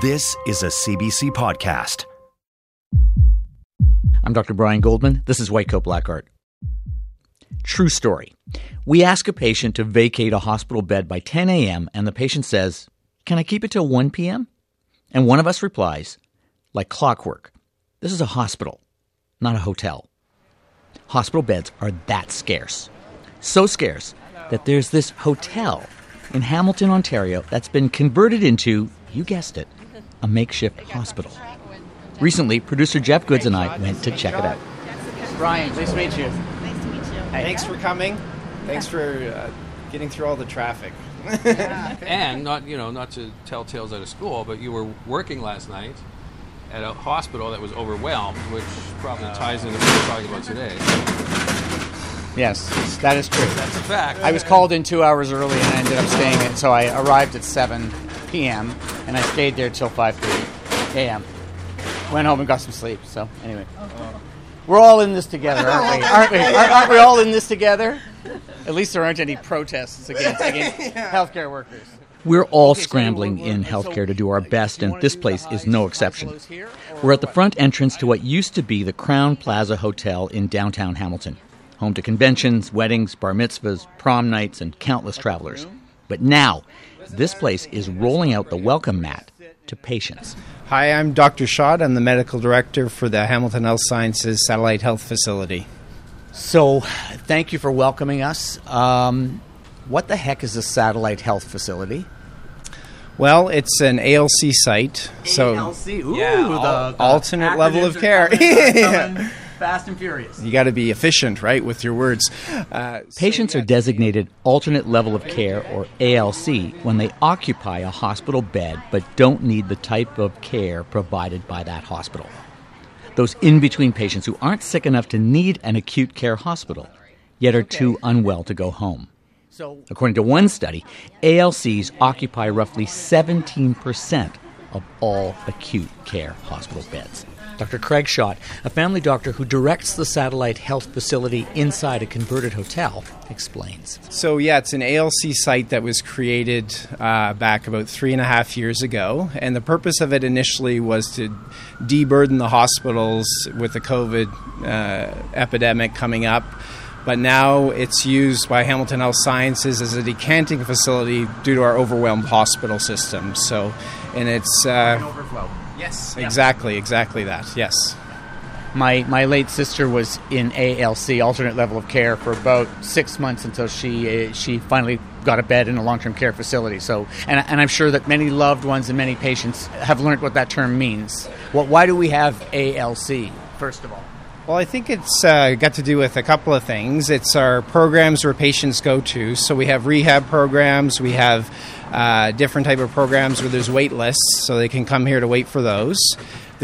This is a CBC podcast. I'm Dr. Brian Goldman. This is White Coat Black Art. True story. We ask a patient to vacate a hospital bed by 10 a.m., and the patient says, Can I keep it till 1 p.m.? And one of us replies, Like clockwork. This is a hospital, not a hotel. Hospital beds are that scarce. So scarce that there's this hotel in Hamilton, Ontario that's been converted into, you guessed it, a makeshift hospital. Recently, producer Jeff Goods and I went to check it out. Brian, nice to meet you. Thanks for coming. Thanks for uh, getting through all the traffic. and not you know not to tell tales out of school, but you were working last night at a hospital that was overwhelmed, which probably ties into what we're talking about today. Yes, that is true. That's a fact. I was called in two hours early and I ended up staying in, so I arrived at 7 p.m. and I stayed there till 5:30 a.m. Went home and got some sleep. So anyway, we're all in this together, aren't we? Aren't we? Aren't, aren't we all in this together? At least there aren't any protests against, against healthcare workers. We're all scrambling in healthcare to do our best, and this place is no exception. We're at the front entrance to what used to be the Crowne Plaza Hotel in downtown Hamilton, home to conventions, weddings, bar mitzvahs, prom nights, and countless travelers. But now, this place is rolling out the welcome mat to patients. Hi, I'm Dr. Schott. I'm the medical director for the Hamilton Health Sciences Satellite Health Facility. So, thank you for welcoming us. Um, what the heck is a satellite health facility? Well, it's an ALC site, so Ooh, Yeah, the, the alternate level of acronyms are care. coming- Yeah. coming Fast and furious. you got to be efficient, right, with your words. Uh, Patients yeah, are designated alternate level of care, or ALC, when they occupy a hospital bed but don't need the type of care provided by that hospital. Those in between patients who aren't sick enough to need an acute care hospital, yet are too unwell to go home. So, According to one study, ALCs occupy roughly 17% of all acute care hospital beds. Dr. Craig Schott, a family doctor who directs the satellite health facility inside a converted hotel, explains. So, yeah, it's an ALC site that was created uh, back about three and a half years ago. And the purpose of it initially was to deburden the hospitals with the COVID uh, epidemic coming up. But now it's used by Hamilton Health Sciences as a decanting facility due to our overwhelmed hospital system. So, and it's. Uh, overflow. Yes, exactly, exactly that, yes. My, my late sister was in ALC, alternate level of care, for about six months until she uh, she finally got a bed in a long term care facility. So, and, and I'm sure that many loved ones and many patients have learned what that term means. Well, why do we have ALC, first of all? Well, I think it's uh, got to do with a couple of things. It's our programs where patients go to. So we have rehab programs, we have uh, different type of programs where there's wait lists, so they can come here to wait for those.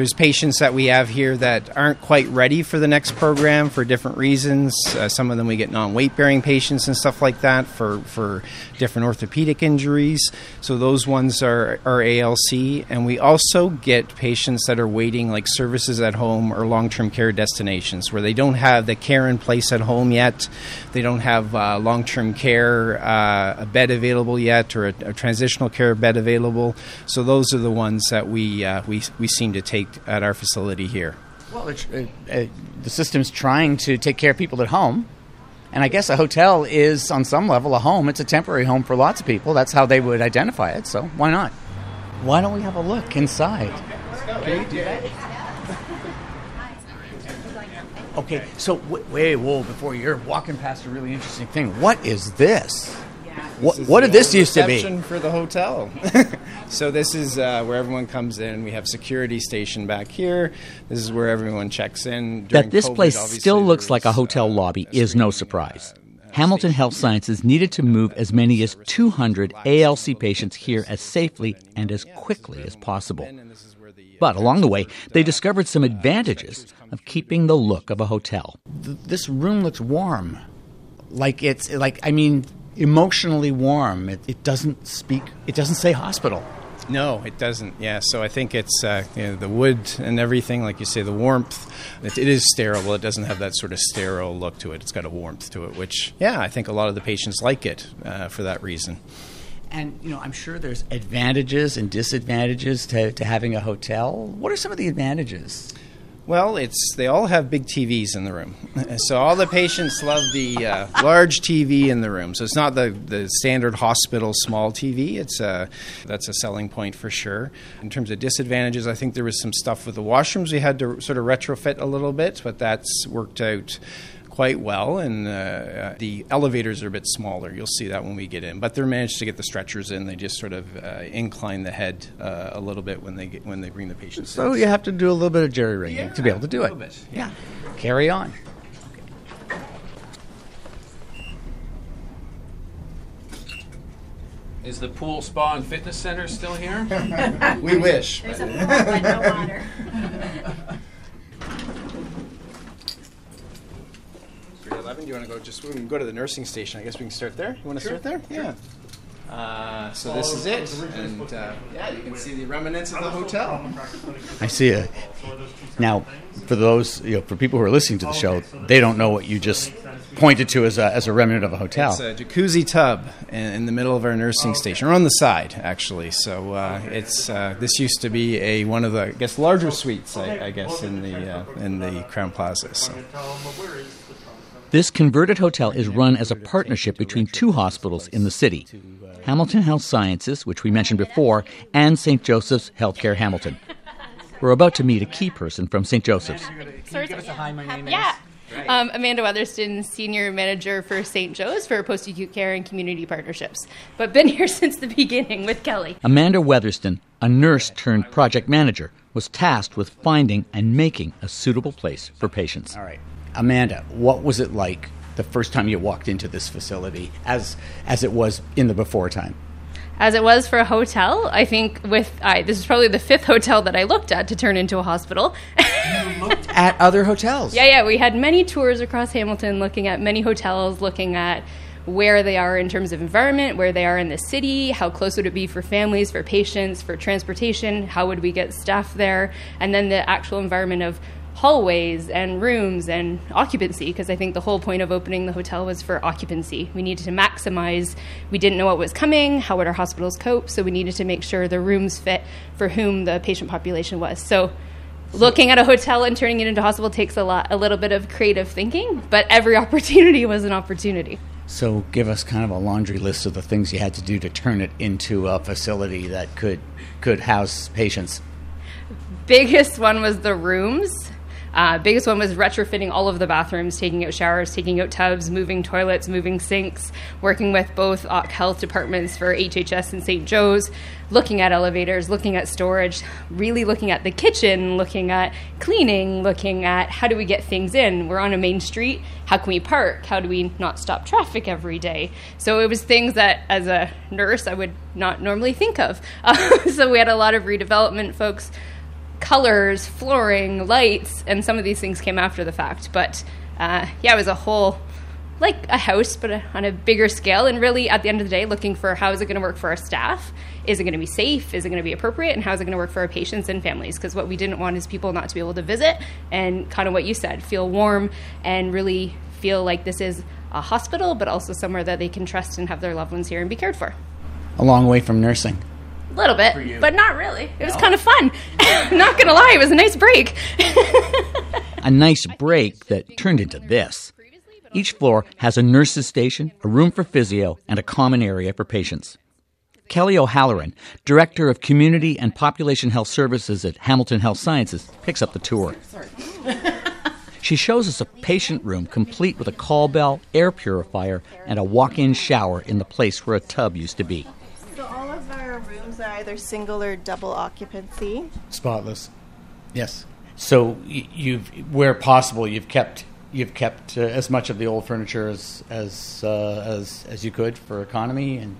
There's patients that we have here that aren't quite ready for the next program for different reasons. Uh, some of them we get non-weight bearing patients and stuff like that for, for different orthopedic injuries. So those ones are, are ALC. And we also get patients that are waiting like services at home or long-term care destinations where they don't have the care in place at home yet. They don't have uh, long-term care, uh, a bed available yet or a, a transitional care bed available. So those are the ones that we, uh, we, we seem to take at our facility here. Well, it's, uh, uh, the system's trying to take care of people at home. And I guess a hotel is, on some level, a home. It's a temporary home for lots of people. That's how they would identify it. So why not? Why don't we have a look inside? Can we do that? Okay, so w- wait, whoa! Before you're walking past a really interesting thing, what is this? What, what did this used to be? for the hotel. so this is uh, where everyone comes in. We have security station back here. This is where everyone checks in. During That this COVID, place still looks there like a hotel uh, lobby a is no surprise. uh, Hamilton Health Sciences needed to move as many as 200 ALC patients here as safely and as quickly as possible. But along the way, they discovered some advantages of keeping the look of a hotel. This room looks warm. Like it's, like, I mean, emotionally warm. It, it doesn't speak, it doesn't say hospital. No, it doesn't. Yeah, so I think it's uh, you know, the wood and everything, like you say, the warmth. It, it is sterile. It doesn't have that sort of sterile look to it. It's got a warmth to it, which, yeah, I think a lot of the patients like it uh, for that reason. And you know, I'm sure there's advantages and disadvantages to, to having a hotel. What are some of the advantages? Well, it's they all have big TVs in the room, so all the patients love the uh, large TV in the room. So it's not the, the standard hospital small TV. It's a that's a selling point for sure. In terms of disadvantages, I think there was some stuff with the washrooms we had to sort of retrofit a little bit, but that's worked out quite well, and uh, uh, the elevators are a bit smaller. You'll see that when we get in, but they're managed to get the stretchers in. They just sort of uh, incline the head uh, a little bit when they get, when they bring the patients. So in. you have to do a little bit of jerry rigging Yeah, to be able to do a it. little bit, yeah. Carry on. Is the pool, spa, and fitness center still here? we wish. There's a pool, but no water. Grade 11, do you want to go just we can go to the nursing station? I guess we can start there. You want to start there? Yeah. Uh, so this is it, and uh, yeah, you can see the remnants of the hotel. I see it. Now, for those, you know, for people who are listening to the show, they don't know what you just pointed to as a, as a remnant of a hotel. It's a jacuzzi tub in, in the middle of our nursing station, or on the side, actually. So uh, it's uh, this used to be a one of the I guess larger suites, I, I guess, in the uh, in the Crowne Plaza. So. This converted hotel is run as a partnership between two hospitals in the city Hamilton Health Sciences, which we mentioned before, and St. Joseph's Healthcare Hamilton. We're about to meet a key person from St. Joseph's. Sorry, give us a hi, my name yeah. Um, Amanda Weatherston, Senior Manager for St. Joe's for Post Acute Care and Community Partnerships, but been here since the beginning with Kelly. Amanda Weatherston, a nurse turned project manager, was tasked with finding and making a suitable place for patients. All right, Amanda, what was it like the first time you walked into this facility, as as it was in the before time? As it was for a hotel, I think with I, this is probably the fifth hotel that I looked at to turn into a hospital. You looked at other hotels. Yeah, yeah, we had many tours across Hamilton, looking at many hotels, looking at where they are in terms of environment, where they are in the city, how close would it be for families, for patients, for transportation, how would we get staff there, and then the actual environment of hallways and rooms and occupancy because I think the whole point of opening the hotel was for occupancy. We needed to maximize. We didn't know what was coming, how would our hospitals cope, so we needed to make sure the rooms fit for whom the patient population was. So looking at a hotel and turning it into a hospital takes a lot a little bit of creative thinking, but every opportunity was an opportunity. So give us kind of a laundry list of the things you had to do to turn it into a facility that could could house patients. Biggest one was the rooms. Uh, biggest one was retrofitting all of the bathrooms, taking out showers, taking out tubs, moving toilets, moving sinks, working with both health departments for HHS and St. Joe's, looking at elevators, looking at storage, really looking at the kitchen, looking at cleaning, looking at how do we get things in. We're on a main street. How can we park? How do we not stop traffic every day? So it was things that, as a nurse, I would not normally think of. Uh, so we had a lot of redevelopment folks colors, flooring, lights, and some of these things came after the fact. But uh, yeah, it was a whole like a house, but a, on a bigger scale. And really, at the end of the day, looking for how is it going to work for our staff? Is it going to be safe? Is it going to be appropriate? And how is it going to work for our patients and families? Because what we didn't want is people not to be able to visit and kind of what you said, feel warm and really feel like this is a hospital, but also somewhere that they can trust and have their loved ones here and be cared for. A long way from nursing. A little bit, but not really. It was kind of fun. not gonna lie, it was a nice break. a nice break that turned into this. Each floor has a nurse's station, a room for physio, and a common area for patients. Kelly O'Halloran, Director of Community and Population Health Services at Hamilton Health Sciences, picks up the tour. She shows us a patient room complete with a call bell, air purifier, and a walk in shower in the place where a tub used to be. So all of our rooms are either single or double occupancy. Spotless. Yes. So y- you've, where possible, you've kept you've kept uh, as much of the old furniture as as uh, as as you could for economy and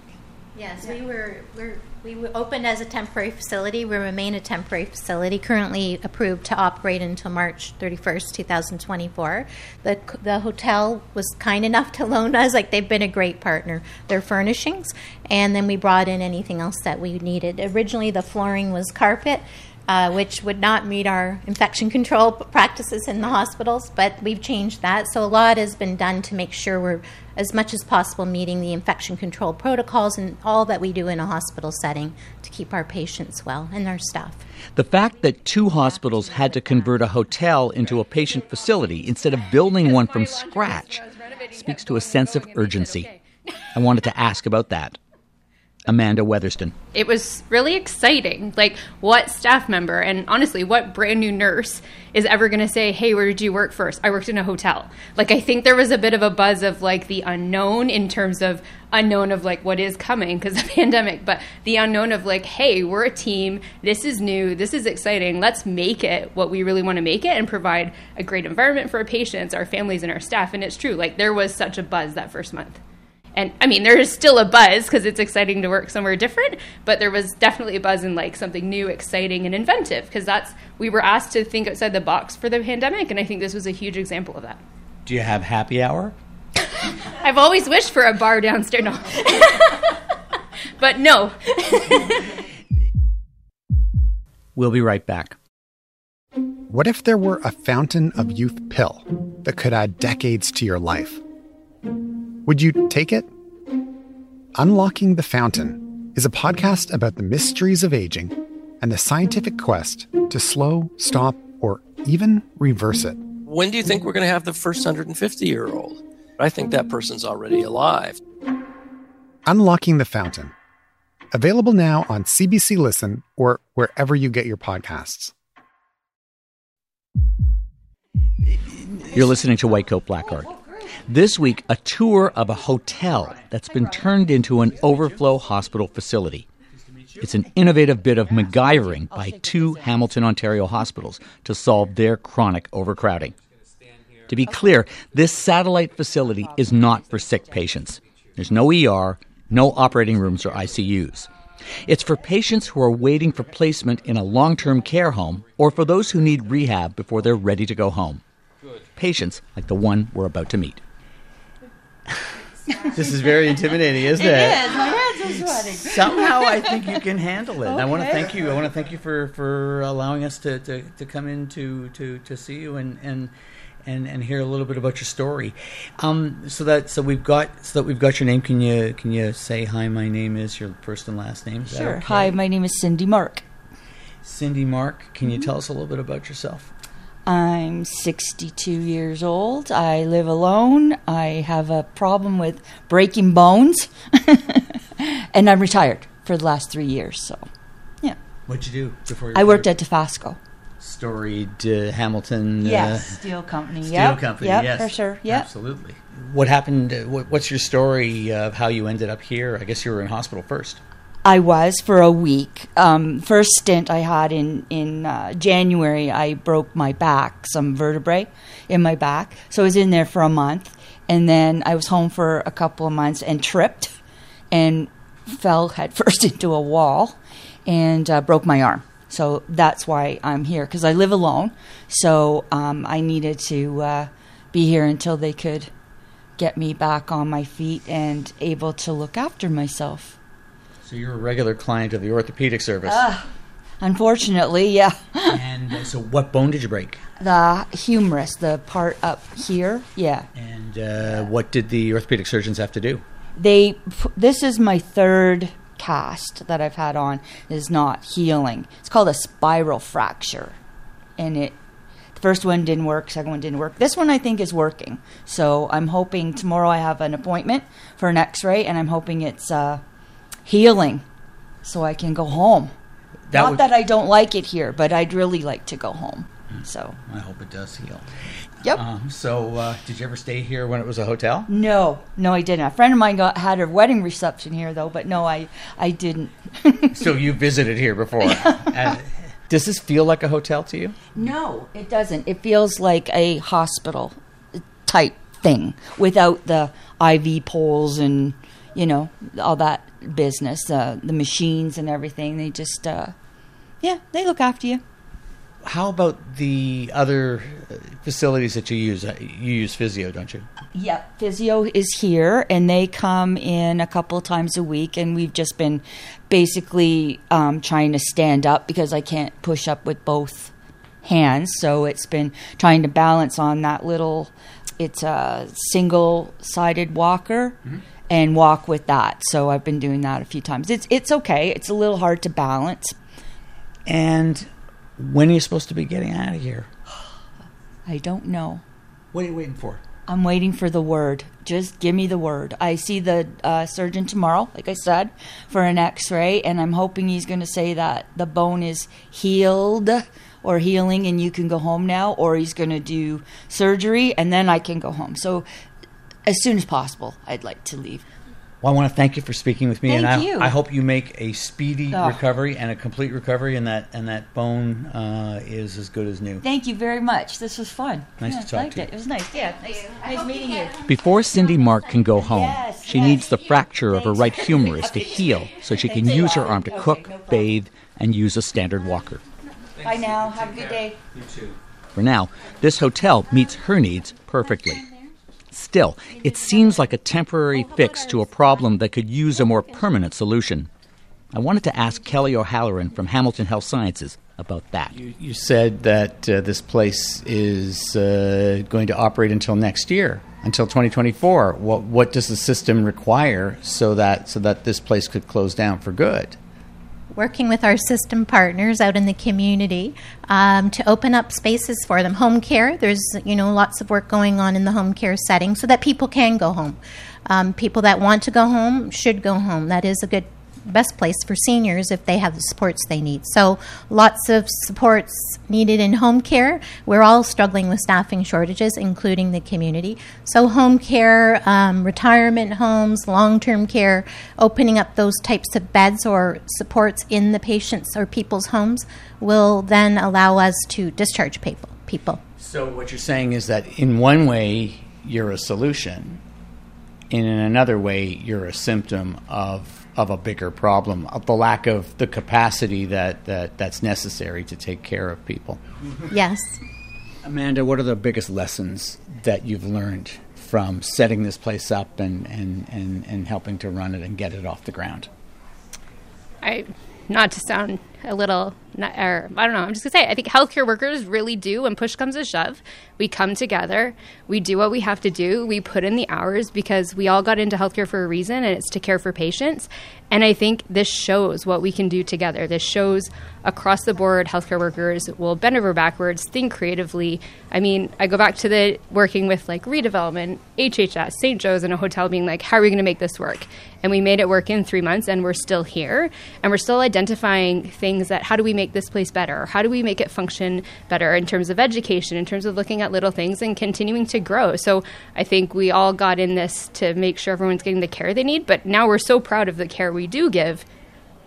Yes, we were we're, we were opened as a temporary facility. We remain a temporary facility, currently approved to operate until March 31st, 2024. The the hotel was kind enough to loan us, like they've been a great partner, their furnishings, and then we brought in anything else that we needed. Originally, the flooring was carpet. Uh, which would not meet our infection control practices in the hospitals, but we've changed that. So a lot has been done to make sure we're as much as possible meeting the infection control protocols and all that we do in a hospital setting to keep our patients well and our staff. The fact that two hospitals had to convert a hotel into a patient facility instead of building one from scratch speaks to a sense of urgency. I wanted to ask about that. Amanda Weatherston. It was really exciting. Like, what staff member and honestly, what brand new nurse is ever going to say, Hey, where did you work first? I worked in a hotel. Like, I think there was a bit of a buzz of like the unknown in terms of unknown of like what is coming because of the pandemic, but the unknown of like, Hey, we're a team. This is new. This is exciting. Let's make it what we really want to make it and provide a great environment for our patients, our families, and our staff. And it's true. Like, there was such a buzz that first month and I mean, there is still a buzz because it's exciting to work somewhere different, but there was definitely a buzz in like something new, exciting, and inventive because that's we were asked to think outside the box for the pandemic, and I think this was a huge example of that. Do you have happy hour? I've always wished for a bar downstairs, no, but no. we'll be right back. What if there were a fountain of youth pill that could add decades to your life? Would you take it? Unlocking the Fountain is a podcast about the mysteries of aging and the scientific quest to slow, stop, or even reverse it. When do you think we're going to have the first 150 year old? I think that person's already alive. Unlocking the Fountain. Available now on CBC Listen or wherever you get your podcasts. You're listening to White Coat Black Art. This week, a tour of a hotel that's been turned into an overflow hospital facility. It's an innovative bit of MacGyvering by two Hamilton, Ontario hospitals to solve their chronic overcrowding. To be clear, this satellite facility is not for sick patients. There's no ER, no operating rooms or ICUs. It's for patients who are waiting for placement in a long term care home or for those who need rehab before they're ready to go home. Patients like the one we're about to meet. this is very intimidating, isn't it? It is. My hands are sweating. Somehow, I think you can handle it. Okay. I want to thank you. I want to thank you for, for allowing us to, to, to come in to, to, to see you and, and and and hear a little bit about your story. Um, so that so we've got so that we've got your name. Can you can you say hi? My name is your first and last name. Is Sure. okay? Hi, my name is Cindy Mark. Cindy Mark. Can you Mm-hmm. tell us a little bit about yourself? I'm 62 years old. I live alone. I have a problem with breaking bones. and I'm retired for the last three years. So, yeah. What'd you do before? you I worked at Dofasco. storied uh, Hamilton. Yes, uh, steel company. Steel Yep, company. yep, yes, for sure. Yep. absolutely. What happened? Uh, what, what's your story of how you ended up here? I guess you were in hospital first. I was for a week. Um, first stint I had in in uh, January, I broke my back, some vertebrae in my back. So I was in there for a month, and then I was home for a couple of months and tripped, and fell headfirst into a wall, and uh, broke my arm. So that's why I'm here because I live alone. So um, I needed to uh, be here until they could get me back on my feet and able to look after myself. So you're a regular client of the orthopedic service. Ah, unfortunately, yeah. and uh, so, what bone did you break? the humerus, the part up here, yeah. And uh, what did the orthopedic surgeons have to do? They. This is my third cast that I've had on. Is not healing. It's called a spiral fracture, and it. The first one didn't work. Second one didn't work. This one I think is working. So I'm hoping tomorrow I have an appointment for an X-ray, and I'm hoping it's uh, healing, so I can go home. That Not would- that I don't like it here, but I'd really like to go home. So I hope it does heal. Yep. Um, so, uh, did you ever stay here when it was a hotel? No, no, I didn't. A friend of mine got had her wedding reception here, though, but no, I, I didn't. so you visited here before. Uh, does this feel like a hotel to you? No, it doesn't. It feels like a hospital. Type thing without the IV poles and you know all that business, uh, the machines and everything. They just uh, yeah, they look after you. How about the other uh, facilities that you use? Uh, You use physio, don't you? Yep, physio is here, and they come in a couple times a week, and we've just been basically um, trying to stand up because I can't push up with both hands. So it's been trying to balance on that little. It's a single-sided walker, and walk with that. So I've been doing that a few times. It's it's okay. It's a little hard to balance. And when are you supposed to be getting out of here? I don't know. What are you waiting for? I'm waiting for the word. Just give me the word. I see the uh, surgeon tomorrow, like I said, for an x ray, and I'm hoping he's going to say that the bone is healed or healing and you can go home now, or he's going to do surgery and then I can go home. So, as soon as possible, I'd like to leave. Well, I want to thank you for speaking with me, and I, you. I hope you make a speedy Oh. recovery and a complete recovery, and that and that bone uh, is as good as new. Thank you very much. This was fun. Nice yeah, to talk liked to you. it. It was nice. Yeah, nice, nice meeting you. Before Cindy Mark can go home, Yes, she yes. needs the fracture of her right humerus to heal so she can use her arm to cook, bathe, and use a standard walker. Bye now. Have a good day. You too. For now, this hotel meets her needs perfectly. Still, it seems like a temporary fix to a problem that could use a more permanent solution. I wanted to ask Kelly O'Halloran from Hamilton Health Sciences about that. You said that uh, this place is uh, going to operate until next year, until 2024. What what does the system require so that so that this place could close down for good? Working with our system partners out in the community um, to open up spaces for them. Home care, there's you know lots of work going on in the home care setting so that people can go home. Um, people that want to go home should go home. That is a good best place for seniors if they have the supports they need. So lots of supports needed in home care. We're all struggling with staffing shortages, including the community. So home care, um, retirement homes, long-term care, opening up those types of beds or supports in the patients or people's homes will then allow us to discharge people. People. So what you're saying is that in one way you're a solution, in another way you're a symptom of of a bigger problem, of the lack of the capacity that, that that's necessary to take care of people. Yes. Amanda, what are the biggest lessons that you've learned from setting this place up and, and, and, and helping to run it and get it off the ground? I not to sound a little not, or I don't know. I'm just gonna say I think healthcare workers really do. When push comes to shove, we come together. We do what we have to do. We put in the hours because we all got into healthcare for a reason, and it's to care for patients. And I think this shows what we can do together. This shows across the board healthcare workers will bend over backwards, think creatively. I mean, I go back to the working with like redevelopment, HHS, St. Joe's in a hotel being like, how are we going to make this work? And we made it work in three months and we're still here. And we're still identifying things that how do we make this place better? How do we make it function better in terms of education, in terms of looking at little things and continuing to grow? So I think we all got in this to make sure everyone's getting the care they need. But now we're so proud of the care we do give.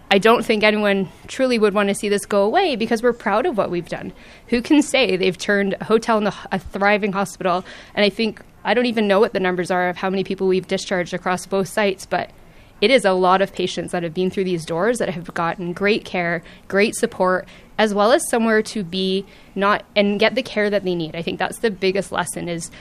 I don't think anyone truly would want to see this go away because we're proud of what we've done. Who can say they've turned a hotel into a thriving hospital? And I think I don't even know what the numbers are of how many people we've discharged across both sites, but it is a lot of patients that have been through these doors that have gotten great care, great support, as well as somewhere to be not and get the care that they need. I think that's the biggest lesson is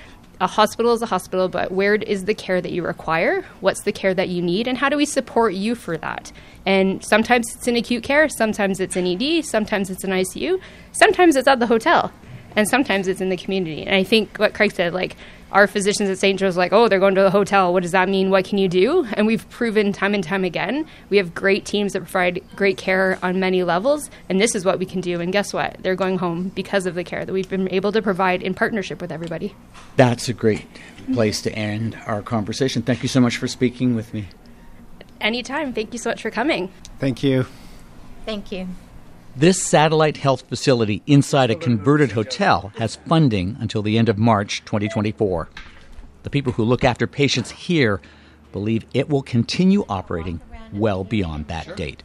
a hospital is a hospital, but where is the care that you require? What's the care that you need? And how do we support you for that? And sometimes it's in acute care, sometimes it's in ED, sometimes it's in ICU, sometimes it's at the hotel, and sometimes it's in the community. And I think what Craig said, like, our physicians at St. Joe's, like, oh, they're going to the hotel. What does that mean? What can you do? And we've proven time and time again, we have great teams that provide great care on many levels, and this is what we can do. And guess what? They're going home because of the care that we've been able to provide in partnership with everybody. That's a great place to end our conversation. Thank you so much for speaking with me. Anytime. Thank you so much for coming. Thank you. Thank you. This satellite health facility inside a converted hotel has funding until the end of March 2024. The people who look after patients here believe it will continue operating well beyond that date.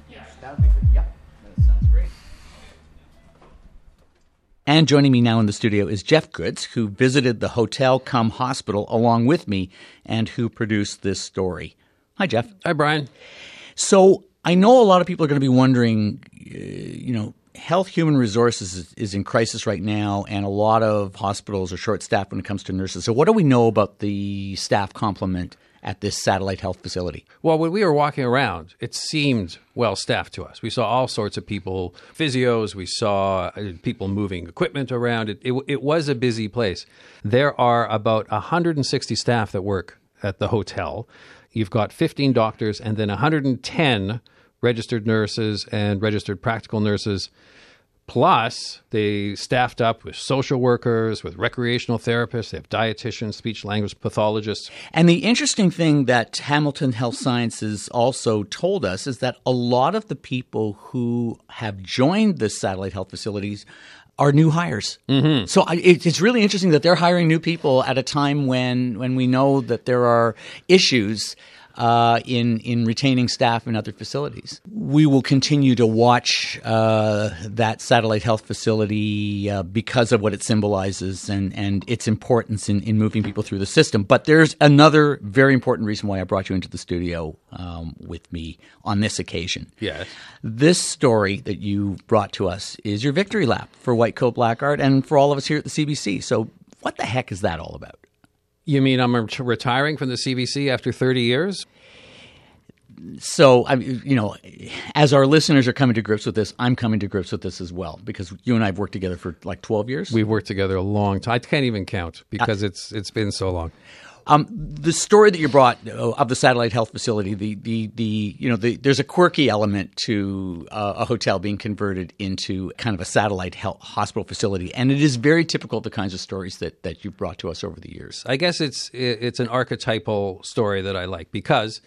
And joining me now in the studio is Jeff Goods, who visited the hotel come hospital along with me and who produced this story. Hi, Jeff. Hi, Brian. So I know a lot of people are going to be wondering, uh, you know, health human resources is, is, in crisis right now, and a lot of hospitals are short staffed when it comes to nurses. So, what do we know about the staff complement at this satellite health facility? Well, when we were walking around, it seemed well staffed to us. We saw all sorts of people, physios, we saw uh, people moving equipment around. It, it, it was a busy place. There are about 160 staff that work at the hotel. You've got 15 doctors and then 110 registered nurses and registered practical nurses Plus, they staffed up with social workers, with recreational therapists, they have dietitians, speech language pathologists. And the interesting thing that Hamilton Health Sciences also told us is that a lot of the people who have joined the satellite health facilities are new hires. Mm-hmm. So I, it, it's really interesting that they're hiring new people at a time when when we know that there are issues uh, in in retaining staff in other facilities. We will continue to watch uh, that satellite health facility uh, because of what it symbolizes and and its importance in, in moving people through the system. But there's another very important reason why I brought you into the studio um, with me on this occasion. Yes, this story that you brought to us is your victory lap for White Coat Black Art and for all of us here at the CBC. So, what the heck is that all about? You mean I'm retiring from the CBC after 30 years? So, I, you know, as our listeners are coming to grips with this, I'm coming to grips with this as well because you and I have worked together for like 12 years. We've worked together a long time. I can't even count because uh, it's it's been so long. Um, the story that you brought uh, of the satellite health facility, the the the you know, the, there's a quirky element to uh, a hotel being converted into kind of a satellite health hospital facility, and it is very typical of the kinds of stories that that you brought to us over the years. I guess it's it's an archetypal story that I like because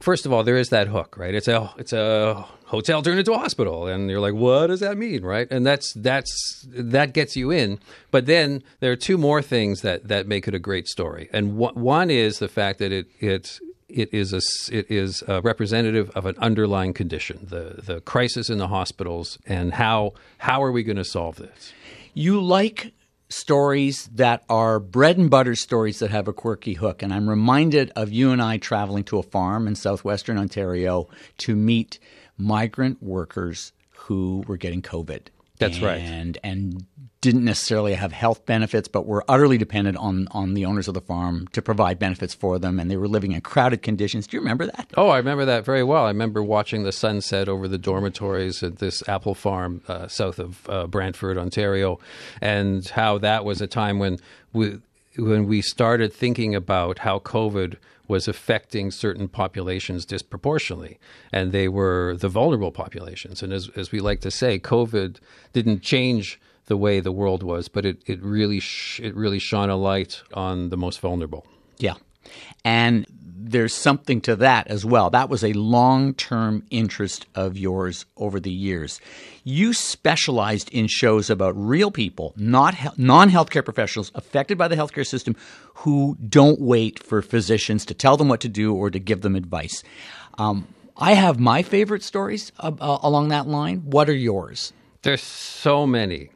first of all, there is that hook, right? It's a it's a hotel turned into a hospital, and you're like, what does that mean, right? And that's that's that gets you in. But then there are two more things that that make it a great story, and one is the fact that it it it is a it is a representative of an underlying condition, the the crisis in the hospitals, and how how are we going to solve this? You like stories that are bread and butter stories that have a quirky hook. And I'm reminded of you and I traveling to a farm in southwestern Ontario to meet migrant workers who were getting COVID. That's and, right. And and didn't necessarily have health benefits, but were utterly dependent on on the owners of the farm to provide benefits for them, and they were living in crowded conditions. Do you remember that? Oh, I remember that very well. I remember watching the sunset over the dormitories at this apple farm uh, south of uh, Brantford, Ontario, and how that was a time when we when we started thinking about how COVID was affecting certain populations disproportionately, and they were the vulnerable populations. And as, as we like to say, COVID didn't change the way the world was, but it, it really sh- it really shone a light on the most vulnerable. Yeah, and there's something to that as well. That was a long term interest of yours over the years. You specialized in shows about real people, not he- non healthcare professionals affected by the healthcare system, who don't wait for physicians to tell them what to do or to give them advice. Um, I have my favorite stories uh, uh, along that line. What are yours? There's so many.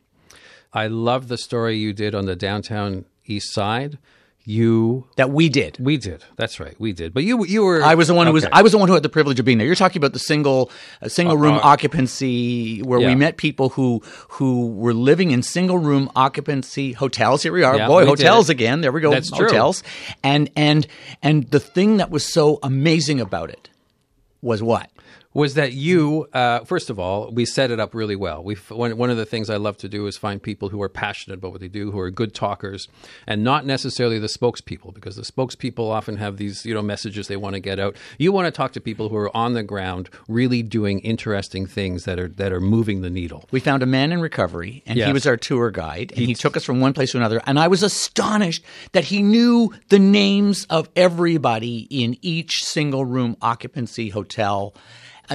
I love the story you did on the downtown east side. You that we did. We did. That's right. We did. But you you were I was the one who was I was the one who had the privilege of being there. You're talking about the single uh, single room uh, occupancy where yeah. we met people who who were living in single room occupancy hotels. Here we are. Yeah, Boy, we hotels again. There we go. That's hotels. True. And and and the thing that was so amazing about it was what? Was that you, uh, first of all, we set it up really well. We one, one of the things I love to do is find people who are passionate about what they do, who are good talkers, and not necessarily the spokespeople, because the spokespeople often have these you know messages they want to get out. You want to talk to people who are on the ground, really doing interesting things that are that are moving the needle. We found a man in recovery, and yes. he was our tour guide, and he, he took us from one place to another. And I was astonished that he knew the names of everybody in each single room occupancy hotel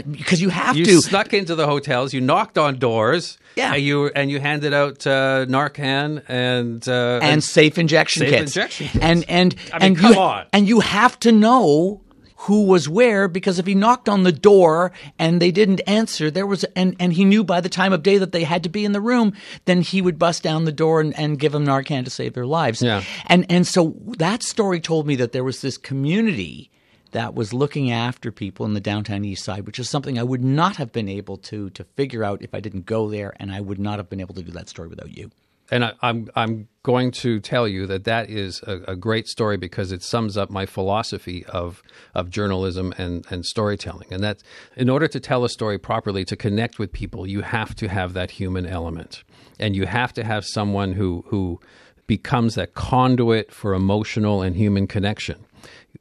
because you have you to. You snuck into the hotels. You knocked on doors. Yeah, and you and you handed out uh, Narcan and uh, and, and safe injection safe kits. Injection kits. And and I mean, and come you, on. And you have to know who was where because if he knocked on the door and they didn't answer, there was and and he knew by the time of day that they had to be in the room, then he would bust down the door and, and give them Narcan to save their lives. Yeah. And and so that story told me that there was this community that was looking after people in the downtown east side, which is something I would not have been able to to figure out if I didn't go there, and I would not have been able to do that story without you. And I, I'm I'm going to tell you that that is a, a great story because it sums up my philosophy of of journalism and and storytelling. And that in order to tell a story properly, to connect with people, you have to have that human element, and you have to have someone who who becomes that conduit for emotional and human connection.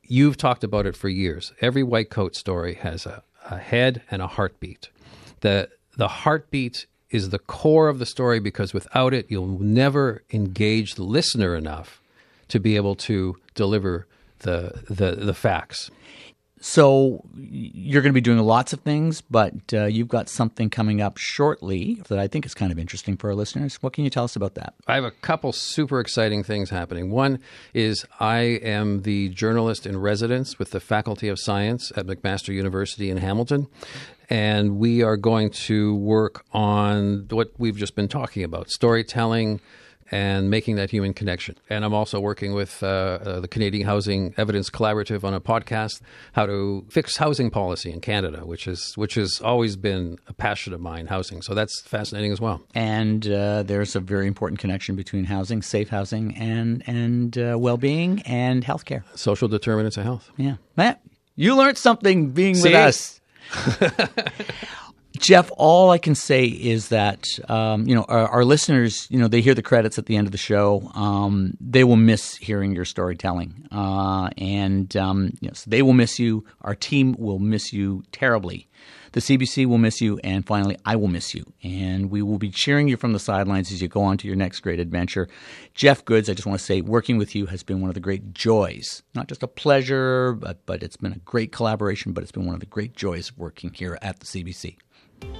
You've talked about it for years. Every white coat story has a, a head and a heartbeat. The the heartbeat is the core of the story because without it, you'll never engage the listener enough to be able to deliver the the, the facts. So you're going to be doing lots of things, but uh, you've got something coming up shortly that I think is kind of interesting for our listeners. What can you tell us about that? I have a couple super exciting things happening. One is I am the journalist in residence with the Faculty of Science at McMaster University in Hamilton. And we are going to work on what we've just been talking about storytelling and making that human connection. And I'm also working with uh, uh, the Canadian Housing Evidence Collaborative on a podcast, how to fix housing policy in Canada, which is which has always been a passion of mine, housing. So that's fascinating as well. And uh, there's a very important connection between housing, safe housing, and and uh, well-being and healthcare. Social determinants of health. Yeah, Matt, you learned something being See? with us. Jeff, all I can say is that um, you know our, our, listeners, you know, they hear the credits at the end of the show. Um, they will miss hearing your storytelling, uh, and um, yes, they will miss you. Our team will miss you terribly. The CBC will miss you, and finally, I will miss you. And we will be cheering you from the sidelines as you go on to your next great adventure. Jeff Goods, I just want to say, working with you has been one of the great joys. Not just a pleasure, but, but it's been a great collaboration, but it's been one of the great joys of working here at the CBC.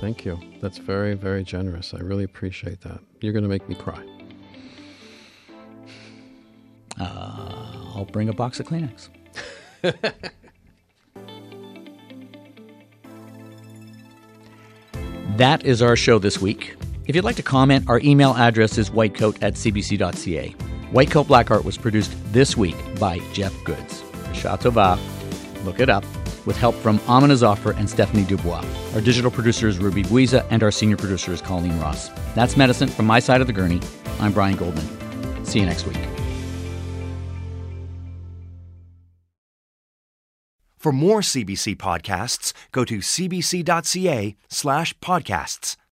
Thank you. That's very, very generous. I really appreciate that. You're going to make me cry. Uh, I'll bring a box of Kleenex. that is our show this week. If you'd like to comment, our email address is whitecoat at cbc.ca. Whitecoat Black Art was produced this week by Jeff Goods. Shatova. Look it up with help from Amina Zafar and Stephanie Dubois. Our digital producer is Ruby Buiza, and our senior producer is Colleen Ross. That's medicine from my side of the gurney. I'm Brian Goldman. See you next week. For more CBC podcasts, go to cbc.ca slash podcasts.